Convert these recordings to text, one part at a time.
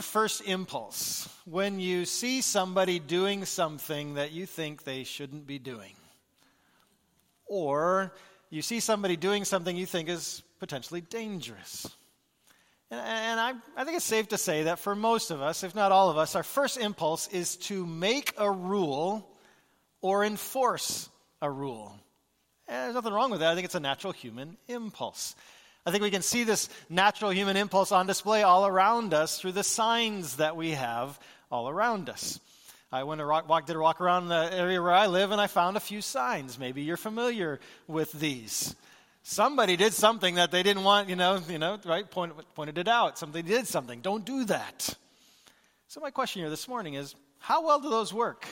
Your first impulse when you see somebody doing something that you think they shouldn't be doing? Or you see somebody doing something you think is potentially dangerous? And, and I, I think it's safe to say that for most of us, if not all of us, our first impulse is to make a rule or enforce a rule. And there's nothing wrong with that. I think it's a natural human impulse. I think we can see this natural human impulse on display all around us through the signs that we have all around us. I went to rock, walk, did a walk around the area where I live and I found a few signs. Maybe you're familiar with these. Somebody did something that they didn't want, you know, you know, right? Point, pointed it out. Somebody did something. Don't do that. So my question here this morning is, how well do those work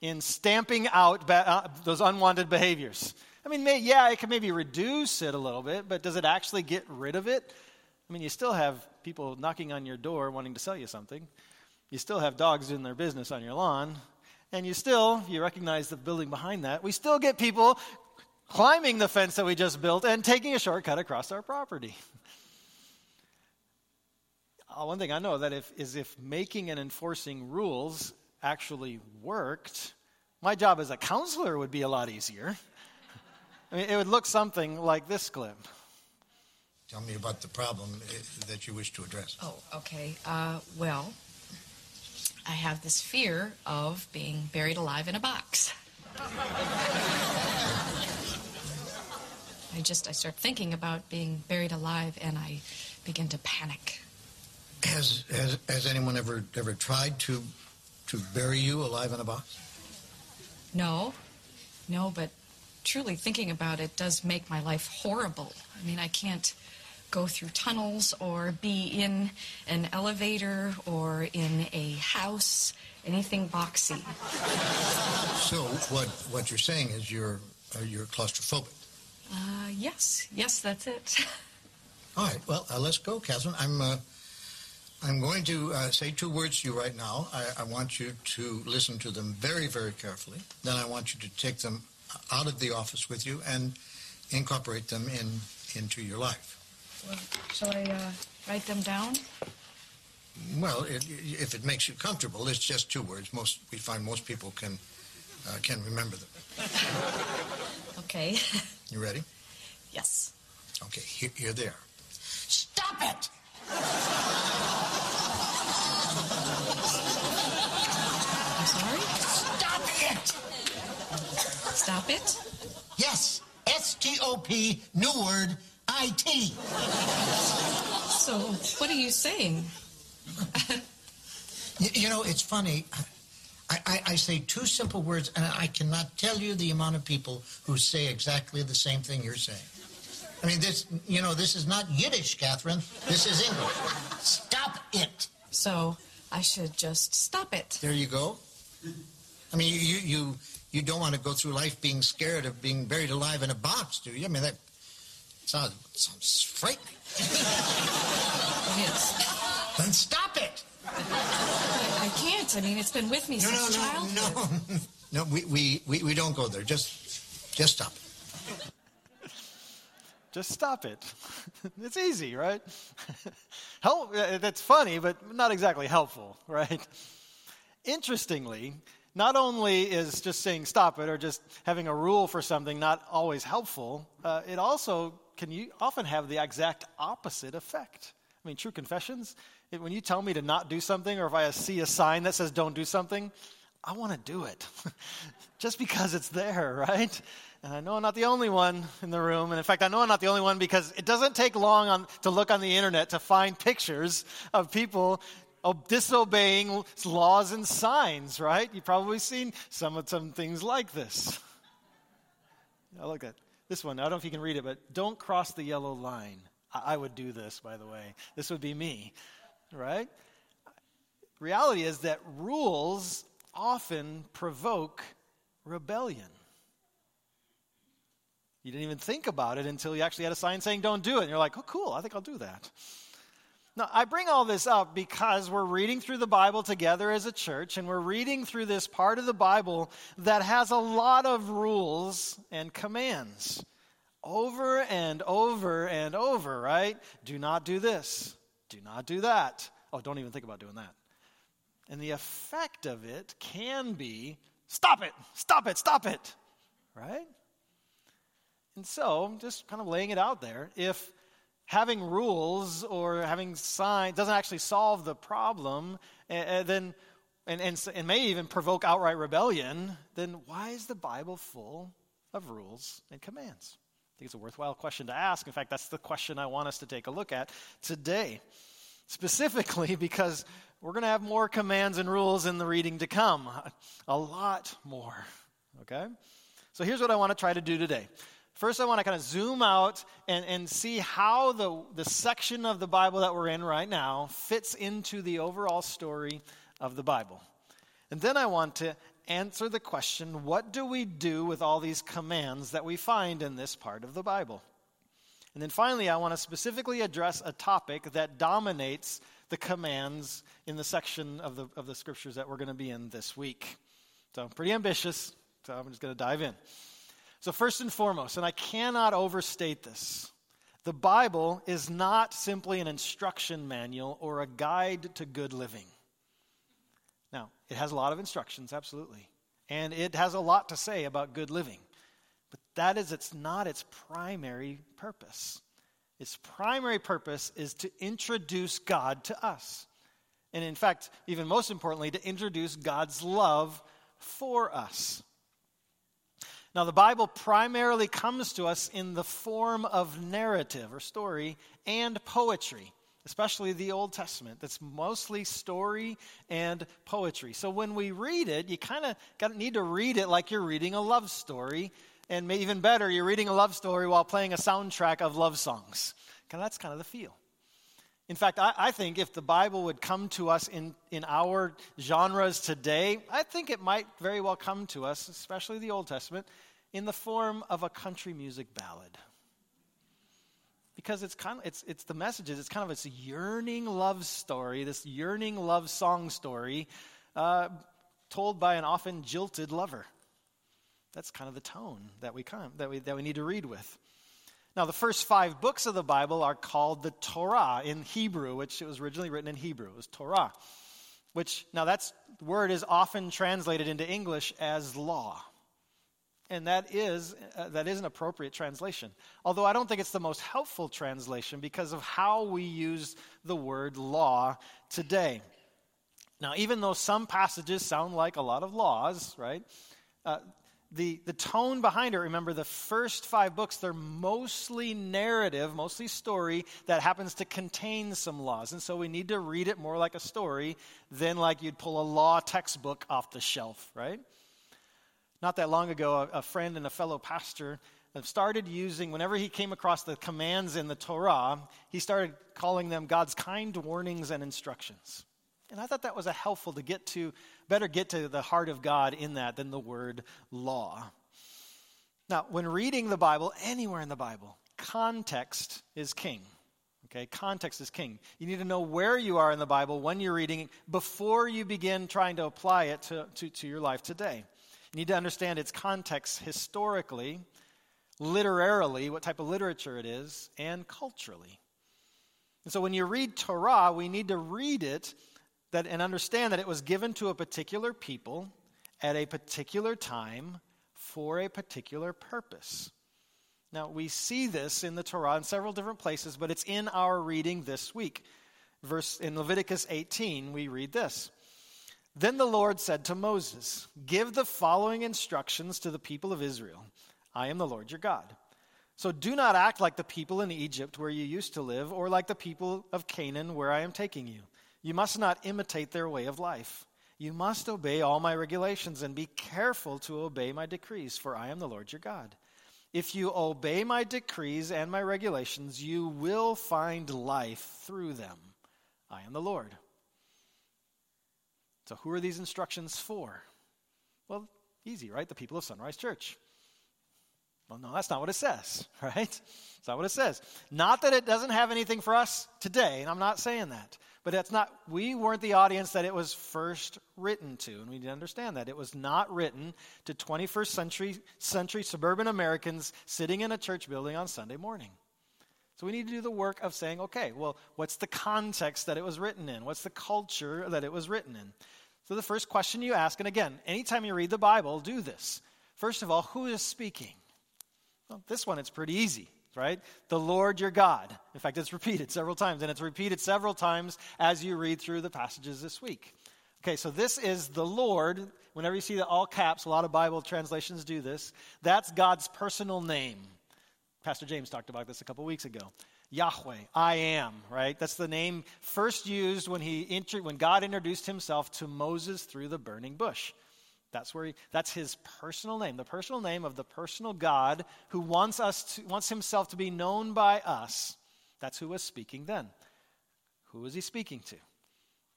in stamping out ba- uh, those unwanted behaviors? I mean, may, yeah, it can maybe reduce it a little bit, but does it actually get rid of it? I mean, you still have people knocking on your door wanting to sell you something. You still have dogs doing their business on your lawn. And you still, you recognize the building behind that, we still get people climbing the fence that we just built and taking a shortcut across our property. Uh, one thing I know that if, is if making and enforcing rules actually worked, my job as a counselor would be a lot easier. I mean, it would look something like this clip. Tell me about the problem eh, that you wish to address. Oh, okay. Uh, well, I have this fear of being buried alive in a box. I just I start thinking about being buried alive and I begin to panic. Has has, has anyone ever ever tried to to bury you alive in a box? No, no, but truly thinking about it does make my life horrible. I mean, I can't go through tunnels or be in an elevator or in a house, anything boxy. So what what you're saying is you're uh, you're claustrophobic. Uh, yes, yes, that's it. All right. Well, uh, let's go, Catherine. I'm uh, I'm going to uh, say two words to you right now. I, I want you to listen to them very, very carefully. Then I want you to take them out of the office with you and incorporate them in into your life. Well, shall I uh, write them down? Well, it, if it makes you comfortable, it's just two words. Most we find most people can uh, can remember them. Okay. You ready? yes. Okay, here, here they are. Stop it! I'm sorry? Stop it! Yes, S T O P, new word, I T. So, what are you saying? You, you know, it's funny. I, I, I say two simple words, and I cannot tell you the amount of people who say exactly the same thing you're saying. I mean, this, you know, this is not Yiddish, Catherine. This is English. Stop it. So, I should just stop it. There you go. I mean, you, you, you don't want to go through life being scared of being buried alive in a box, do you? I mean, that sounds, sounds frightening. It is. Then stop it. I can't. I mean, it's been with me No, since no, no, childhood. no. No, we, we, we, we don't go there. Just, just stop it. Just stop it. it's easy, right? Help, uh, that's funny, but not exactly helpful, right? Interestingly, not only is just saying stop it or just having a rule for something not always helpful, uh, it also can you often have the exact opposite effect. I mean, true confessions, it, when you tell me to not do something or if I see a sign that says don't do something, I want to do it just because it's there, right? And I know I'm not the only one in the room. And in fact, I know I'm not the only one because it doesn't take long on, to look on the internet to find pictures of people disobeying laws and signs, right? You've probably seen some of some things like this. I look at this one. I don't know if you can read it, but don't cross the yellow line. I, I would do this, by the way. This would be me, right? Reality is that rules often provoke rebellion. You didn't even think about it until you actually had a sign saying don't do it. And you're like, oh, cool, I think I'll do that. Now, I bring all this up because we're reading through the Bible together as a church, and we're reading through this part of the Bible that has a lot of rules and commands over and over and over, right? Do not do this. Do not do that. Oh, don't even think about doing that. And the effect of it can be stop it, stop it, stop it, right? And so, just kind of laying it out there, if having rules or having signs doesn't actually solve the problem, and, then and, and, and may even provoke outright rebellion, then why is the Bible full of rules and commands? I think it's a worthwhile question to ask. In fact, that's the question I want us to take a look at today. Specifically, because we're going to have more commands and rules in the reading to come. A lot more. Okay? So here's what I want to try to do today. First, I want to kind of zoom out and, and see how the, the section of the Bible that we're in right now fits into the overall story of the Bible. And then I want to answer the question what do we do with all these commands that we find in this part of the Bible? And then finally, I want to specifically address a topic that dominates the commands in the section of the, of the scriptures that we're going to be in this week. So, pretty ambitious, so I'm just going to dive in. So, first and foremost, and I cannot overstate this, the Bible is not simply an instruction manual or a guide to good living. Now, it has a lot of instructions, absolutely. And it has a lot to say about good living. But that is it's not its primary purpose. Its primary purpose is to introduce God to us. And in fact, even most importantly, to introduce God's love for us. Now, the Bible primarily comes to us in the form of narrative or story and poetry, especially the Old Testament. That's mostly story and poetry. So when we read it, you kind of need to read it like you're reading a love story and maybe even better, you're reading a love story while playing a soundtrack of love songs. And that's kind of the feel. In fact, I, I, think if the Bible would come to us in, in our genres today, I think it might very well come to us, especially the Old Testament, in the form of a country music ballad. Because it's kind of, it's, it's the messages, it's kind of this yearning love story, this yearning love song story, uh, told by an often jilted lover. That's kind of the tone that we, come, that, we, that we need to read with. Now, the first five books of the Bible are called the Torah in Hebrew, which it was originally written in Hebrew. It was Torah, which, now that word is often translated into English as law. And that is, uh, that is an appropriate translation. Although I don't think it's the most helpful translation because of how we use the word law today. Now, even though some passages sound like a lot of laws, right? Uh, the, the tone behind it, remember, the first five books, they're mostly narrative, mostly story that happens to contain some laws. And so we need to read it more like a story than like you'd pull a law textbook off the shelf, right? Not that long ago, a, a friend and a fellow pastor started using, whenever he came across the commands in the Torah, he started calling them God's kind warnings and instructions. And I thought that was a helpful to get to, better get to the heart of God in that than the word law. Now, when reading the Bible, anywhere in the Bible, context is king. Okay, context is king. You need to know where you are in the Bible when you're reading before you begin trying to apply it to, to, to your life today. You need to understand its context historically, literarily, what type of literature it is, and culturally. And so when you read Torah, we need to read it that, and understand that it was given to a particular people at a particular time for a particular purpose. Now, we see this in the Torah in several different places, but it's in our reading this week. Verse in Leviticus 18, we read this. Then the Lord said to Moses, Give the following instructions to the people of Israel I am the Lord your God. So do not act like the people in Egypt where you used to live, or like the people of Canaan where I am taking you. You must not imitate their way of life. You must obey all my regulations and be careful to obey my decrees, for I am the Lord your God. If you obey my decrees and my regulations, you will find life through them. I am the Lord. So, who are these instructions for? Well, easy, right? The people of Sunrise Church. Well, no, that's not what it says, right? It's not what it says. Not that it doesn't have anything for us today, and I'm not saying that. But that's not, we weren't the audience that it was first written to. And we need to understand that. It was not written to 21st century, century suburban Americans sitting in a church building on Sunday morning. So we need to do the work of saying, okay, well, what's the context that it was written in? What's the culture that it was written in? So the first question you ask, and again, anytime you read the Bible, do this. First of all, who is speaking? Well, this one, it's pretty easy right? The Lord your God. In fact, it's repeated several times, and it's repeated several times as you read through the passages this week. Okay, so this is the Lord. Whenever you see the all caps, a lot of Bible translations do this. That's God's personal name. Pastor James talked about this a couple weeks ago. Yahweh, I am, right? That's the name first used when, he, when God introduced himself to Moses through the burning bush. That's where he, that's his personal name, the personal name of the personal God who wants us to, wants himself to be known by us. That's who was speaking then. Who was he speaking to?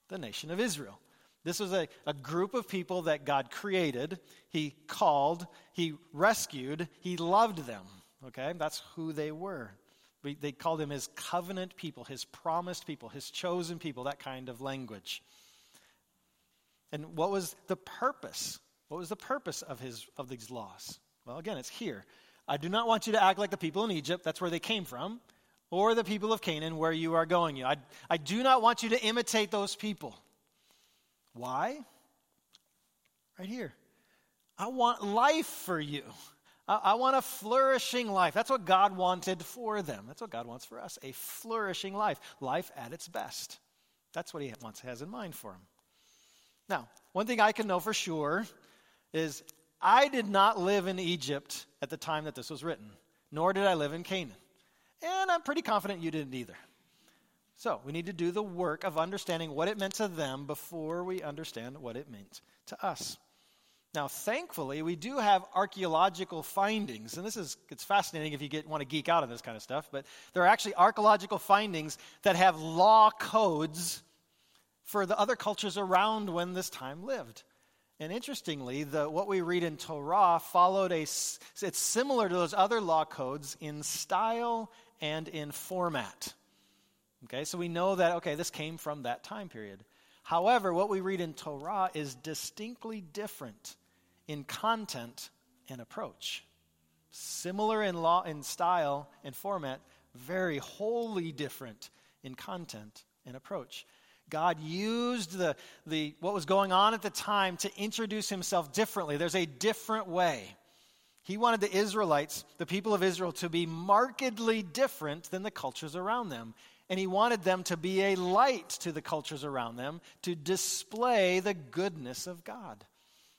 The nation of Israel. This was a, a group of people that God created, He called, He rescued, He loved them. Okay? That's who they were. We, they called him His covenant people, His promised people, His chosen people, that kind of language. And what was the purpose what was the purpose of, his, of these laws? Well, again, it's here. I do not want you to act like the people in Egypt, that's where they came from, or the people of Canaan, where you are going. I, I do not want you to imitate those people. Why? Right here. I want life for you. I, I want a flourishing life. That's what God wanted for them. That's what God wants for us a flourishing life, life at its best. That's what He wants, has in mind for them. Now, one thing I can know for sure is I did not live in Egypt at the time that this was written, nor did I live in Canaan. And I'm pretty confident you didn't either. So we need to do the work of understanding what it meant to them before we understand what it meant to us. Now, thankfully, we do have archaeological findings, and this is it's fascinating if you get, want to geek out on this kind of stuff. But there are actually archaeological findings that have law codes for the other cultures around when this time lived. And interestingly, the, what we read in Torah followed a, it's similar to those other law codes in style and in format. Okay, so we know that, okay, this came from that time period. However, what we read in Torah is distinctly different in content and approach. Similar in law, in style and format, very wholly different in content and approach. God used the, the, what was going on at the time to introduce himself differently. There's a different way. He wanted the Israelites, the people of Israel, to be markedly different than the cultures around them. And he wanted them to be a light to the cultures around them, to display the goodness of God.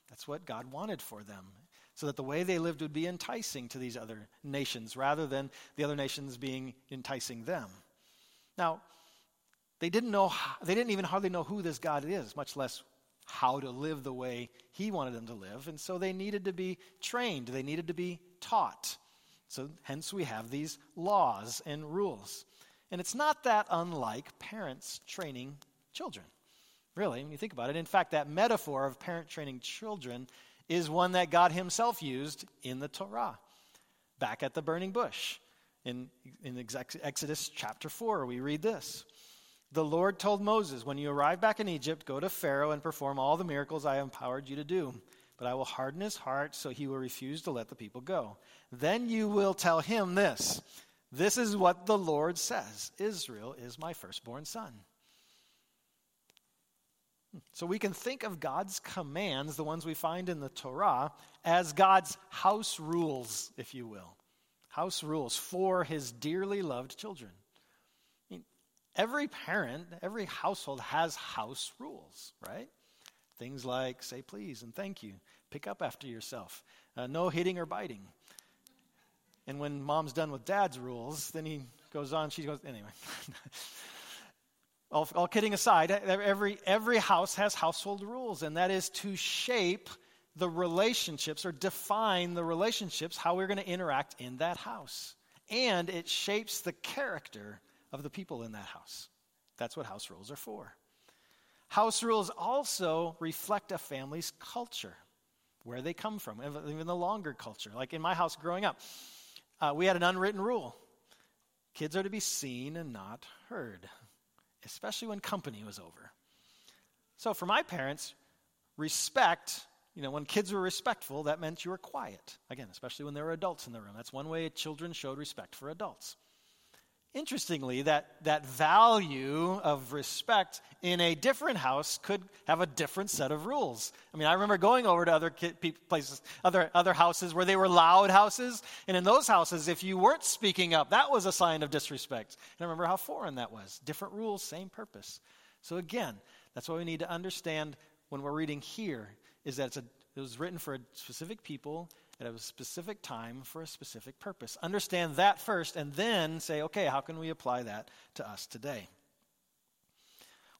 That's what God wanted for them, so that the way they lived would be enticing to these other nations rather than the other nations being enticing them. Now, they didn't know, they didn't even hardly know who this God is, much less how to live the way he wanted them to live. And so they needed to be trained, they needed to be taught. So hence we have these laws and rules. And it's not that unlike parents training children. Really, when you think about it. In fact, that metaphor of parent training children is one that God himself used in the Torah, back at the burning bush. In, in Exodus chapter 4, we read this The Lord told Moses, When you arrive back in Egypt, go to Pharaoh and perform all the miracles I empowered you to do. But I will harden his heart so he will refuse to let the people go. Then you will tell him this This is what the Lord says Israel is my firstborn son. Hmm. So we can think of God's commands, the ones we find in the Torah, as God's house rules, if you will. House rules for his dearly loved children. Every parent, every household has house rules, right? Things like say please and thank you, pick up after yourself, uh, no hitting or biting. And when mom's done with dad's rules, then he goes on, she goes, anyway. all, all kidding aside, every, every house has household rules, and that is to shape the relationships or define the relationships, how we're going to interact in that house. And it shapes the character of the people in that house. That's what house rules are for. House rules also reflect a family's culture, where they come from, even the longer culture. Like in my house growing up, uh, we had an unwritten rule kids are to be seen and not heard especially when company was over. So for my parents, respect, you know, when kids were respectful, that meant you were quiet. Again, especially when there were adults in the room. That's one way children showed respect for adults. Interestingly, that, that value of respect in a different house could have a different set of rules. I mean, I remember going over to other places, other, other houses where they were loud houses, and in those houses, if you weren't speaking up, that was a sign of disrespect. And I remember how foreign that was. Different rules, same purpose. So again, that's what we need to understand when we're reading here, is that a, it was written for a specific people at a specific time for a specific purpose. Understand that first, and then say, okay, how can we apply that to us today?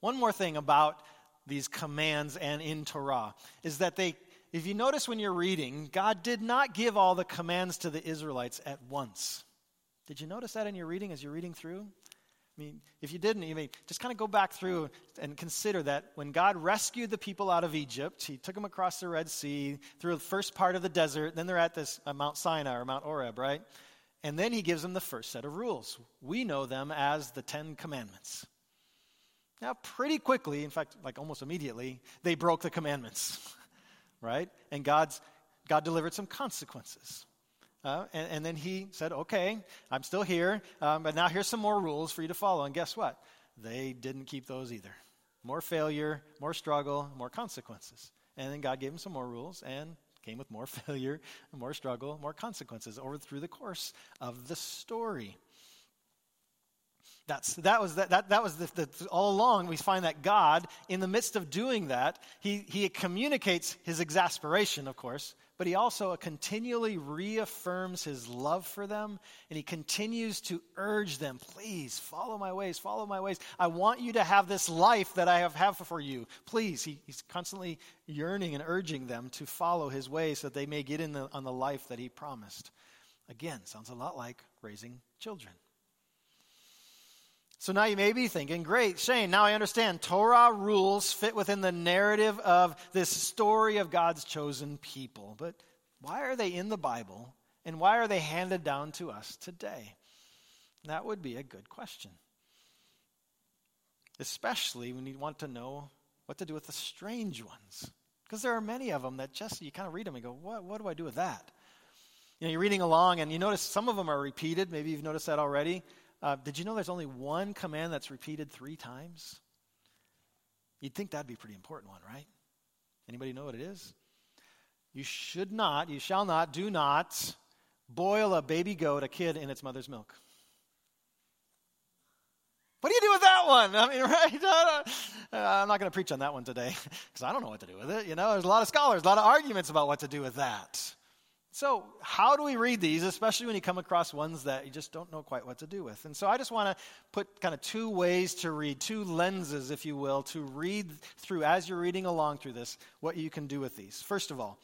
One more thing about these commands and in Torah is that they, if you notice when you're reading, God did not give all the commands to the Israelites at once. Did you notice that in your reading as you're reading through? I mean, if you didn't, you may just kind of go back through and consider that when God rescued the people out of Egypt, He took them across the Red Sea through the first part of the desert. Then they're at this uh, Mount Sinai or Mount Horeb, right? And then He gives them the first set of rules. We know them as the Ten Commandments. Now, pretty quickly, in fact, like almost immediately, they broke the commandments, right? And God's God delivered some consequences. Uh, and, and, then he said, Okay, I'm still here, um, but now here's some more rules for you to follow. And guess what? They didn't keep those either. More failure, more struggle, more consequences. And then God gave him some more rules and came with more failure, more struggle, more consequences over through the course of the story. That's, that was, that, that, that was the, the, all along, we find that God, in the midst of doing that, he, he communicates his exasperation, of course, but he also continually reaffirms his love for them and he continues to urge them please follow my ways follow my ways. I want you to have this life that i have, have for you. Please. He, he's constantly yearning and urging them to follow his ways so that they may get in the, on the life that he promised. Again sounds a lot like raising children so now you may be thinking, great, Shane, now I understand. Torah rules fit within the narrative of this story of God's chosen people. But why are they in the Bible and why are they handed down to us today? That would be a good question. Especially when you want to know what to do with the strange ones. Because there are many of them that just, you kind of read them and go, what, what do I do with that? You know, you're reading along and you notice some of them are repeated. Maybe you've noticed that already. Uh, did you know there's only one command that's repeated three times? You'd think that'd be a pretty important one, right? Anybody know what it is? You should not, you shall not, do not boil a baby goat, a kid, in its mother's milk. What do you do with that one? I mean, right? I'm not going to preach on that one today because I don't know what to do with it. You know, there's a lot of scholars, a lot of arguments about what to do with that. So, how do we read these, especially when you come across ones that you just don't know quite what to do with? And so, I just want to put kind of two ways to read, two lenses, if you will, to read through as you're reading along through this, what you can do with these. First of all,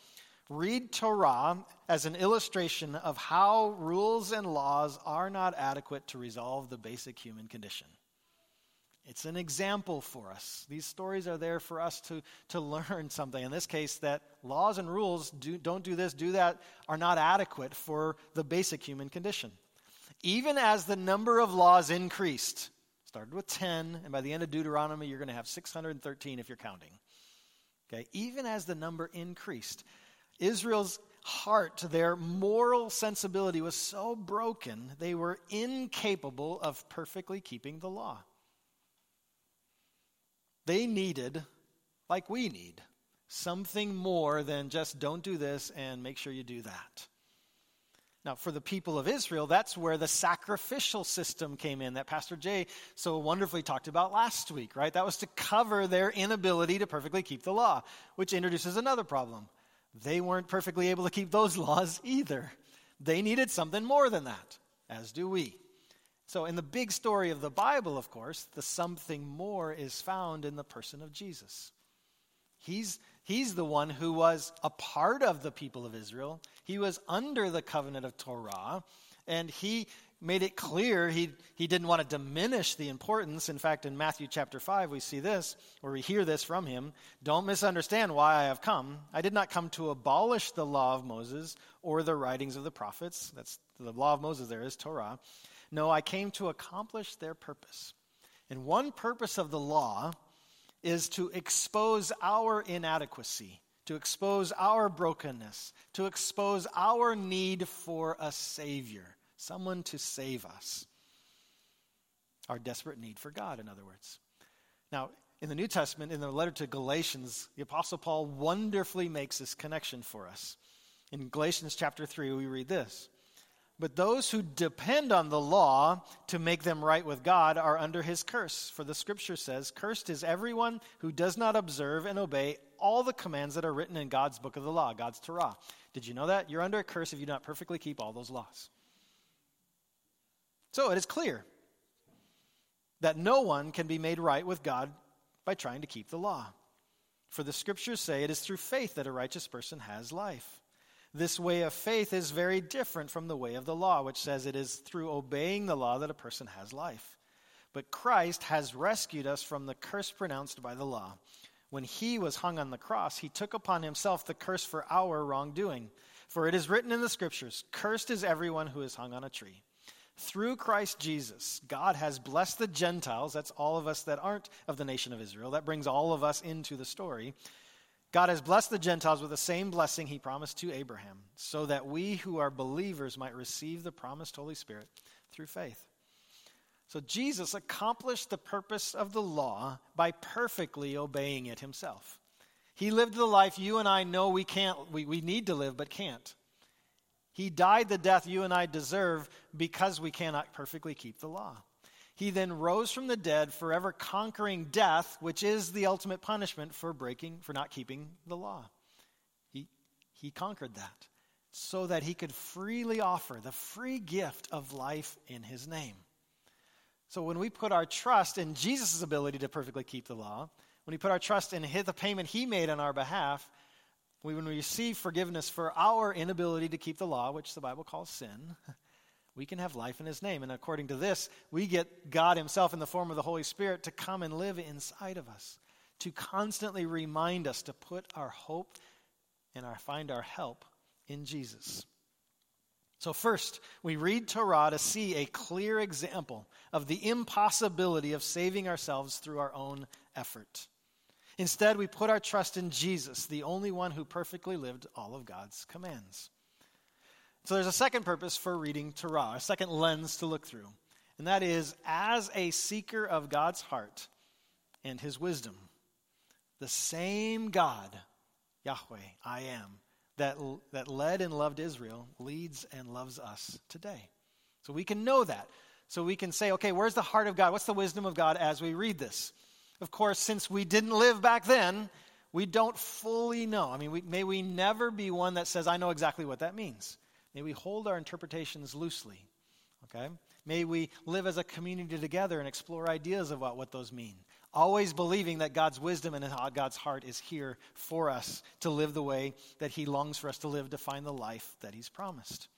read Torah as an illustration of how rules and laws are not adequate to resolve the basic human condition. It's an example for us. These stories are there for us to, to learn something. In this case, that laws and rules do, don't do this, do that, are not adequate for the basic human condition. even as the number of laws increased, started with 10, and by the end of Deuteronomy, you're going to have 613 if you're counting. Okay, even as the number increased, Israel's heart, their moral sensibility was so broken, they were incapable of perfectly keeping the law. They needed, like we need, something more than just don't do this and make sure you do that. Now, for the people of Israel, that's where the sacrificial system came in that Pastor Jay so wonderfully talked about last week, right? That was to cover their inability to perfectly keep the law, which introduces another problem. They weren't perfectly able to keep those laws either. They needed something more than that, as do we. So, in the big story of the Bible, of course, the something more is found in the person of Jesus. He's He's the one who was a part of the people of Israel. He was under the covenant of Torah, and he made it clear he, he didn't want to diminish the importance. In fact, in Matthew chapter 5, we see this, or we hear this from him Don't misunderstand why I have come. I did not come to abolish the law of Moses or the writings of the prophets. That's the law of Moses, there is Torah. No, I came to accomplish their purpose. And one purpose of the law is to expose our inadequacy, to expose our brokenness, to expose our need for a Savior, someone to save us. Our desperate need for God, in other words. Now, in the New Testament, in the letter to Galatians, the Apostle Paul wonderfully makes this connection for us. In Galatians chapter 3, we read this but those who depend on the law to make them right with God are under his curse. For the scripture says, Cursed is everyone who does not observe and obey all the commands that are written in God's book of the law, God's Torah. Did you know that? You're under a curse if you do not perfectly keep all those laws. So it is clear that no one can be made right with God by trying to keep the law. For the scriptures say it is through faith that a righteous person has life. This way of faith is very different from the way of the law, which says it is through obeying the law that a person has life. But Christ has rescued us from the curse pronounced by the law. When he was hung on the cross, he took upon himself the curse for our wrongdoing. For it is written in the scriptures Cursed is everyone who is hung on a tree. Through Christ Jesus, God has blessed the Gentiles, that's all of us that aren't of the nation of Israel, that brings all of us into the story God has blessed the Gentiles with the same blessing he promised to Abraham, so that we who are believers might receive the promised Holy Spirit through faith. So Jesus accomplished the purpose of the law by perfectly obeying it himself. He lived the life you and I know we can't we, we need to live but can't. He died the death you and I deserve because we cannot perfectly keep the law. He then rose from the dead, forever conquering death, which is the ultimate punishment for breaking, for not keeping the law. He, he conquered that so that he could freely offer the free gift of life in his name. So when we put our trust in Jesus' ability to perfectly keep the law, when we put our trust in the payment he made on our behalf, we, when we receive forgiveness for our inability to keep the law, which the Bible calls sin, we can have life in his name. And according to this, we get God himself in the form of the Holy Spirit to come and live inside of us, to constantly remind us to put our hope and our, find our help in Jesus. So, first, we read Torah to see a clear example of the impossibility of saving ourselves through our own effort. Instead, we put our trust in Jesus, the only one who perfectly lived all of God's commands. So there's a second purpose for reading Torah, a second lens to look through, and that is as a seeker of God's heart and his wisdom. The same God, Yahweh, I am, that, that led and loved Israel, leads and loves us today. So we can know that. So we can say, okay, where's the heart of God? What's the wisdom of God as we read this? Of course, since we didn't live back then, we don't fully know. I mean, we, may we never be one that says, I know exactly what that means. May we hold our interpretations loosely. Okay? May we live as a community together and explore ideas about what those mean. Always believing that God's wisdom and God's heart is here for us to live the way that He longs for us to live to find the life that He's promised.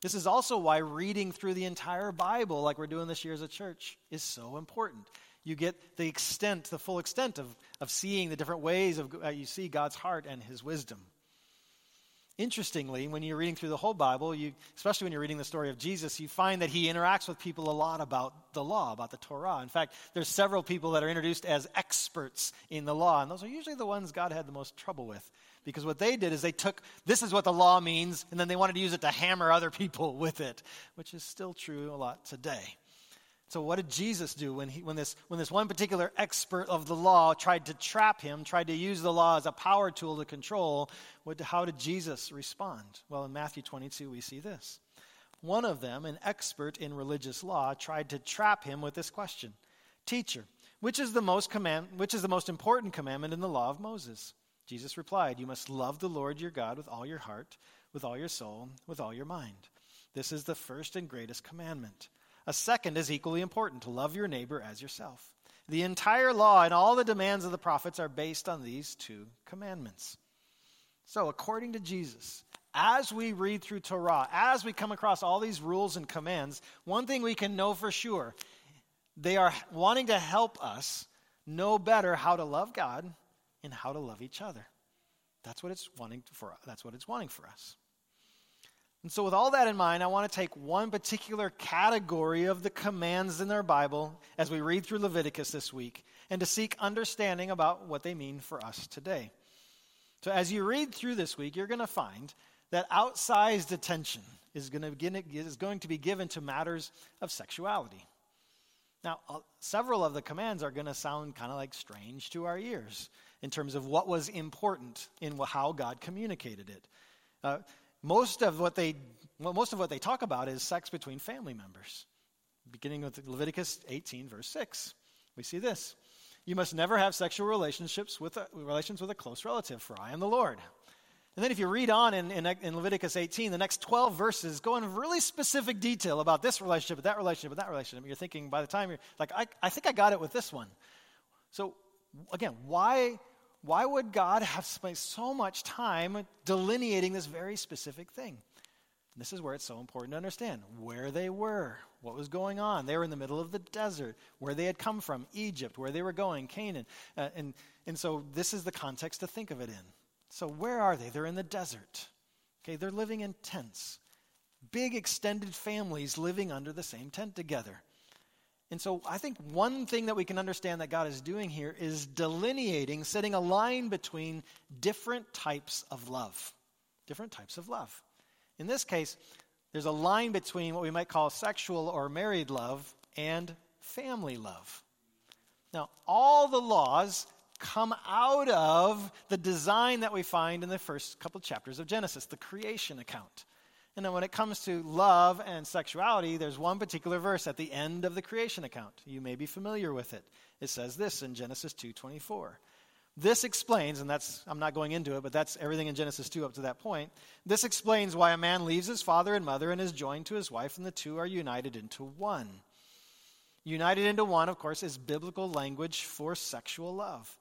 This is also why reading through the entire Bible, like we're doing this year as a church, is so important. You get the extent, the full extent of, of seeing the different ways of uh, you see God's heart and His wisdom. Interestingly, when you're reading through the whole Bible, you, especially when you're reading the story of Jesus, you find that he interacts with people a lot about the law, about the Torah. In fact, there's several people that are introduced as experts in the law, and those are usually the ones God had the most trouble with. Because what they did is they took, this is what the law means, and then they wanted to use it to hammer other people with it, which is still true a lot today. So, what did Jesus do when, he, when, this, when this one particular expert of the law tried to trap him, tried to use the law as a power tool to control? What, how did Jesus respond? Well, in Matthew 22, we see this. One of them, an expert in religious law, tried to trap him with this question Teacher, which is the most, command, which is the most important commandment in the law of Moses? Jesus replied, You must love the Lord your God with all your heart, with all your soul, with all your mind. This is the first and greatest commandment. A second is equally important to love your neighbor as yourself. The entire law and all the demands of the prophets are based on these two commandments. So, according to Jesus, as we read through Torah, as we come across all these rules and commands, one thing we can know for sure they are wanting to help us know better how to love God and how to love each other. That's what it's wanting for that's what it's wanting for us. And so, with all that in mind, I want to take one particular category of the commands in their Bible as we read through Leviticus this week and to seek understanding about what they mean for us today. So, as you read through this week, you're going to find that outsized attention is going to, be given to matters of sexuality. Now, uh, several of the commands are going to sound kind of like strange to our ears in terms of what was important in how God communicated it. Uh, most of what they well, most of what they talk about is sex between family members. Beginning with Leviticus 18, verse 6, we see this. You must never have sexual relationships with a, relations with a close relative, for I am the Lord. And then if you read on in, in, in, Leviticus 18, the next 12 verses go in really specific detail about this relationship, that relationship, that relationship. You're thinking by the time you're like, I, I think I got it with this one. So again, why why would God have spent so much time delineating this very specific thing? This is where it's so important to understand where they were, what was going on. They were in the middle of the desert, where they had come from, Egypt, where they were going, Canaan. Uh, and, and so this is the context to think of it in. So, where are they? They're in the desert. Okay, they're living in tents. Big extended families living under the same tent together. And so I think one thing that we can understand that God is doing here is delineating, setting a line between different types of love. Different types of love. In this case, there's a line between what we might call sexual or married love and family love. Now, all the laws come out of the design that we find in the first couple chapters of Genesis, the creation account. And then when it comes to love and sexuality, there's one particular verse at the end of the creation account. You may be familiar with it. It says this in Genesis 2:24. This explains, and that's I'm not going into it, but that's everything in Genesis 2 up to that point. This explains why a man leaves his father and mother and is joined to his wife, and the two are united into one. United into one, of course, is biblical language for sexual love.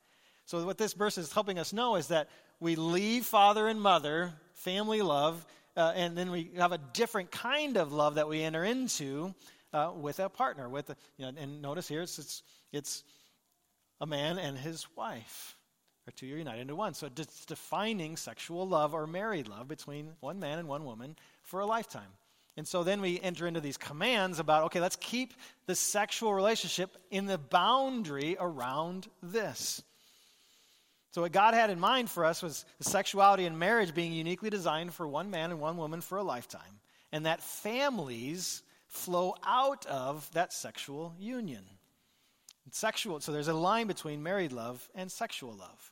So, what this verse is helping us know is that we leave father and mother, family love, uh, and then we have a different kind of love that we enter into uh, with a partner. With a, you know, and notice here it's, it's, it's a man and his wife Or two are united into one. So it's defining sexual love or married love between one man and one woman for a lifetime. And so then we enter into these commands about okay, let's keep the sexual relationship in the boundary around this. So, what God had in mind for us was sexuality and marriage being uniquely designed for one man and one woman for a lifetime, and that families flow out of that sexual union. sexual, so there's a line between married love and sexual love.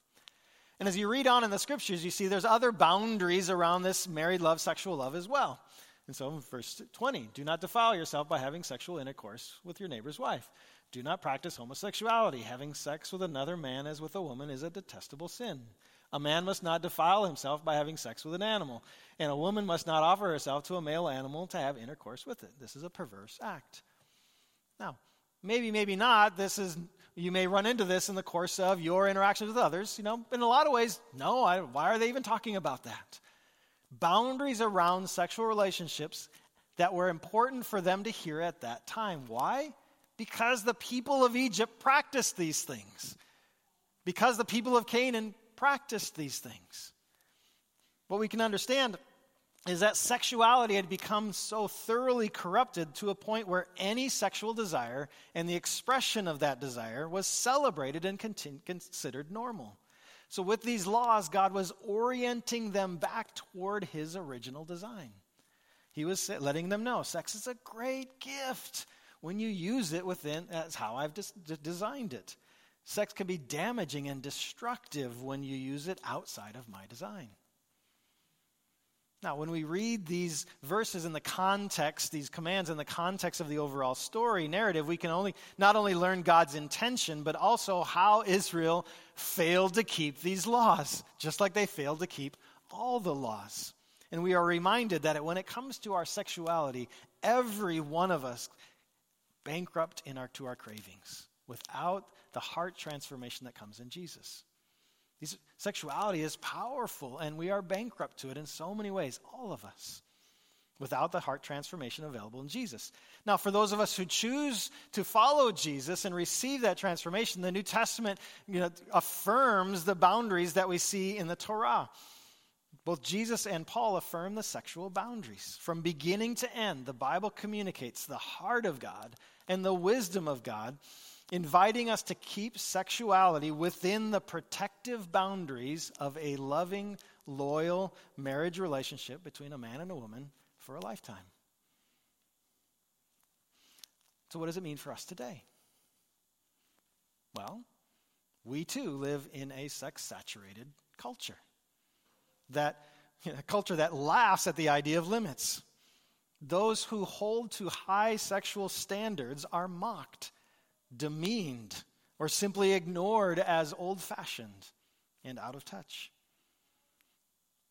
And as you read on in the scriptures, you see there's other boundaries around this married love, sexual love as well. And so, verse 20, do not defile yourself by having sexual intercourse with your neighbor's wife. Do not practice homosexuality. Having sex with another man as with a woman is a detestable sin. A man must not defile himself by having sex with an animal, and a woman must not offer herself to a male animal to have intercourse with it. This is a perverse act. Now, maybe, maybe not. This is you may run into this in the course of your interactions with others. You know, in a lot of ways, no. I, why are they even talking about that? Boundaries around sexual relationships that were important for them to hear at that time. Why? Because the people of Egypt practiced these things. Because the people of Canaan practiced these things. What we can understand is that sexuality had become so thoroughly corrupted to a point where any sexual desire and the expression of that desire was celebrated and considered normal. So, with these laws, God was orienting them back toward his original design. He was letting them know sex is a great gift when you use it within, that's how I've designed it. Sex can be damaging and destructive when you use it outside of my design. Now, when we read these verses in the context, these commands in the context of the overall story narrative, we can only not only learn God's intention, but also how Israel failed to keep these laws, just like they failed to keep all the laws. And we are reminded that when it comes to our sexuality, every one of us bankrupt in our, to our cravings without the heart transformation that comes in Jesus. These, sexuality is powerful, and we are bankrupt to it in so many ways, all of us, without the heart transformation available in Jesus. Now, for those of us who choose to follow Jesus and receive that transformation, the New Testament you know, affirms the boundaries that we see in the Torah. Both Jesus and Paul affirm the sexual boundaries. From beginning to end, the Bible communicates the heart of God and the wisdom of God inviting us to keep sexuality within the protective boundaries of a loving, loyal marriage relationship between a man and a woman for a lifetime. So, what does it mean for us today? Well, we too live in a sex saturated culture. That know, culture that laughs at the idea of limits. Those who hold to high sexual standards are mocked demeaned, or simply ignored as old fashioned and out of touch.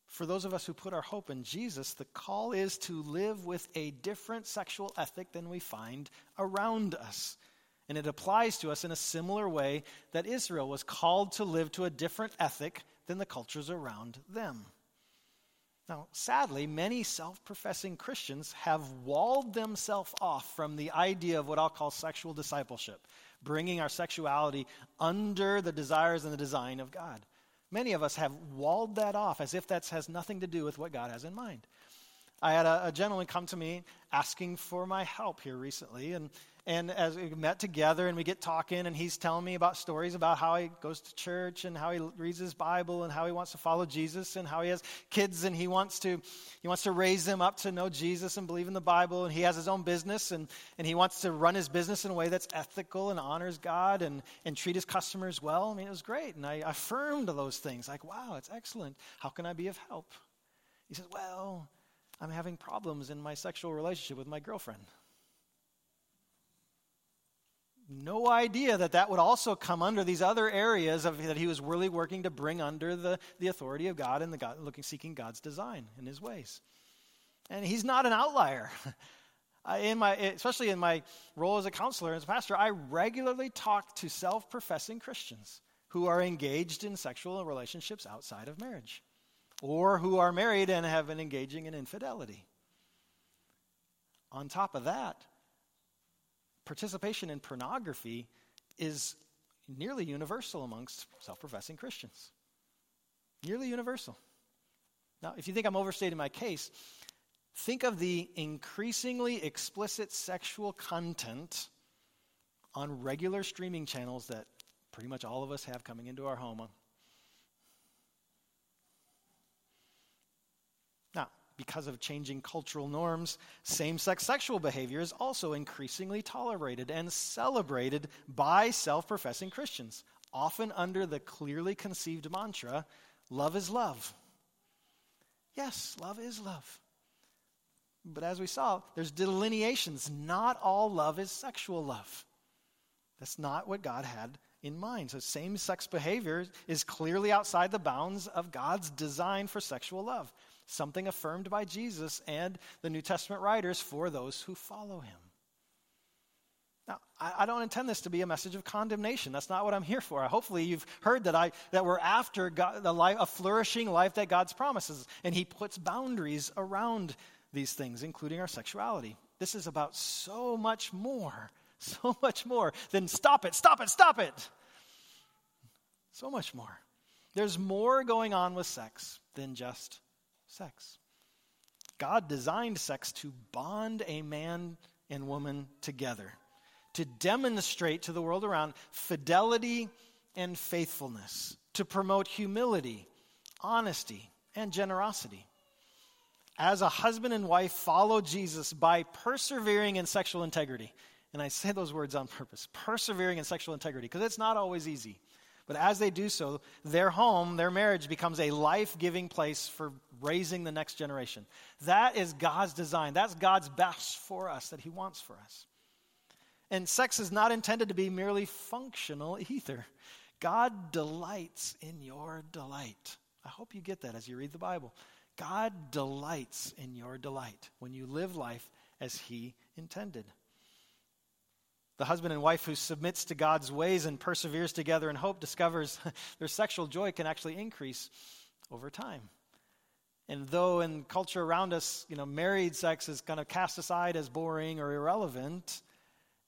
For those of us who put our hope in Jesus, the call is to live with a different sexual ethic than we find around us. And it applies to us in a similar way that Israel was called to live to a different ethic than the cultures around them. Now, sadly, many self professing Christians have walled themselves off from the idea of what I'll call sexual discipleship, bringing our sexuality under the desires and the design of God. Many of us have walled that off as if that has nothing to do with what God has in mind. I had a, a gentleman come to me asking for my help here recently, and and as we met together and we get talking, and he's telling me about stories about how he goes to church and how he reads his Bible and how he wants to follow Jesus and how he has kids and he wants to he wants to raise them up to know Jesus and believe in the Bible and he has his own business and, and he wants to run his business in a way that's ethical and honors God and, and treat his customers well. I mean, it was great. And I affirmed those things like, wow, it's excellent. How can I be of help? He says, well, I'm having problems in my sexual relationship with my girlfriend no idea that that would also come under these other areas of, that he was really working to bring under the, the authority of God and the God, looking, seeking God's design in his ways. And he's not an outlier. in my, especially in my role as a counselor and as a pastor, I regularly talk to self professing Christians who are engaged in sexual relationships outside of marriage or who are married and have been engaging in infidelity. On top of that, participation in pornography is nearly universal amongst self professing Christians. Nearly universal. Now, if you think I'm overstating my case, think of the increasingly explicit sexual content on regular streaming channels that pretty much all of us have coming into our home because of changing cultural norms, same sex sexual behavior is also increasingly tolerated and celebrated by self professing Christians, often under the clearly conceived mantra love is love. Yes, love is love. But as we saw, there's delineations. Not all love is sexual love. That's not what God had in mind. So, same sex behavior is clearly outside the bounds of God's design for sexual love something affirmed by Jesus and the New Testament writers for those who follow him. Now, I, don't intend this to be a message of condemnation. That's not what I'm here for. Hopefully, you've heard that, I, that we're after God, the life, a flourishing life that God's promises, and He puts boundaries around these things, including our sexuality. This is about so much more, so much more than stop it, stop it, stop it. So much more. There's more going on with sex than just sex. God designed sex to bond a man and woman together, to demonstrate to the world around fidelity and faithfulness, to promote humility, honesty, and generosity. As a husband and wife follow Jesus by persevering in sexual integrity. And I say those words on purpose persevering in sexual integrity, because it's not always easy. But as they do so, their home, their marriage becomes a life giving place for raising the next generation. That is God's design. That's God's best for us, that He wants for us. And sex is not intended to be merely functional either. God delights in your delight. I hope you get that as you read the Bible. God delights in your delight when you live life as He intended. The husband and wife who submits to God's ways and perseveres together in hope discovers their sexual joy can actually increase over time. And though in culture around us, you know, married sex is kind of cast aside as boring or irrelevant,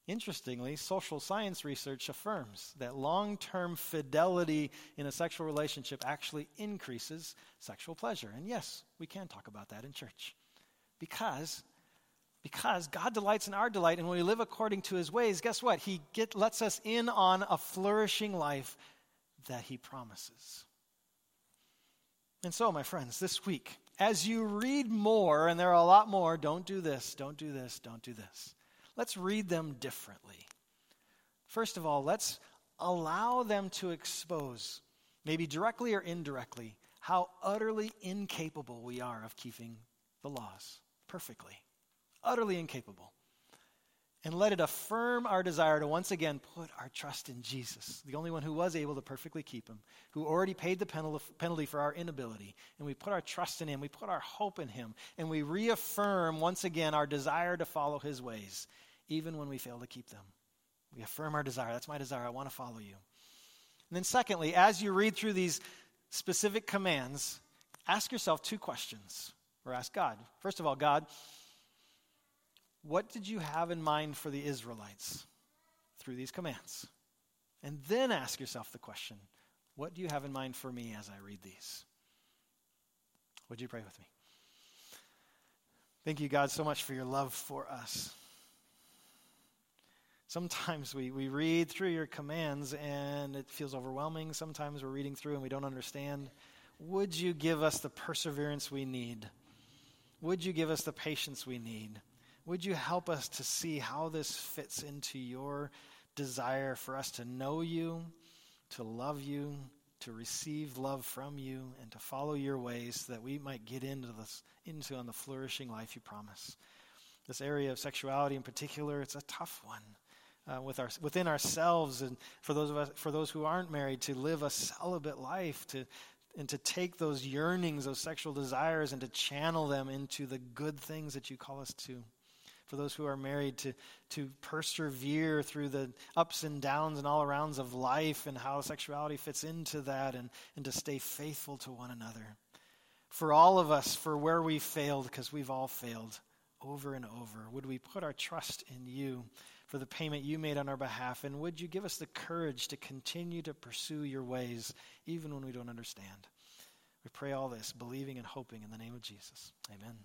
interestingly, social science research affirms that long term fidelity in a sexual relationship actually increases sexual pleasure. And yes, we can talk about that in church because because God delights in our delight, and when we live according to his ways, guess what? He get, lets us in on a flourishing life that he promises. And so, my friends, this week, as you read more, and there are a lot more, don't do this, don't do this, don't do this. Let's read them differently. First of all, let's allow them to expose, maybe directly or indirectly, how utterly incapable we are of keeping the laws perfectly utterly incapable. And let it affirm our desire to once again put our trust in Jesus, the only one who was able to perfectly keep him, who already paid the penalty for our inability. And we put our trust in him, we put our hope in him, and we reaffirm once again our desire to follow his ways, even when we fail to keep them. We affirm our desire. That's my desire. I want to follow you. And then, secondly, as you read through these specific commands, ask yourself two questions, or ask God. First of all, God, what did you have in mind for the Israelites through these commands? And then ask yourself the question what do you have in mind for me as I read these? Would you pray with me? Thank you, God, so much for your love for us. Sometimes we, we read through your commands and it feels overwhelming. Sometimes we're reading through and we don't understand. Would you give us the perseverance we need? Would you give us the patience we need? Would you help us to see how this fits into your desire for us to know you, to love you, to receive love from you, and to follow your ways so that we might get into this into on the flourishing life you promise. This area of sexuality in particular, it's a tough one. Uh, with our, within ourselves, and for those of us, for those who aren't married, to live a celibate life, to and to take those yearnings, those sexual desires, and to channel them into the good things that you call us to for those who are married to, to persevere through the ups and downs and all arounds of life and how sexuality fits into that and, and to stay faithful to one another. For all of us, for where we failed, because we've all failed over and over, would we put our trust in you for the payment you made on our behalf? And would you give us the courage to continue to pursue your ways even when we don't understand? We pray all this, believing and hoping in the name of Jesus. Amen.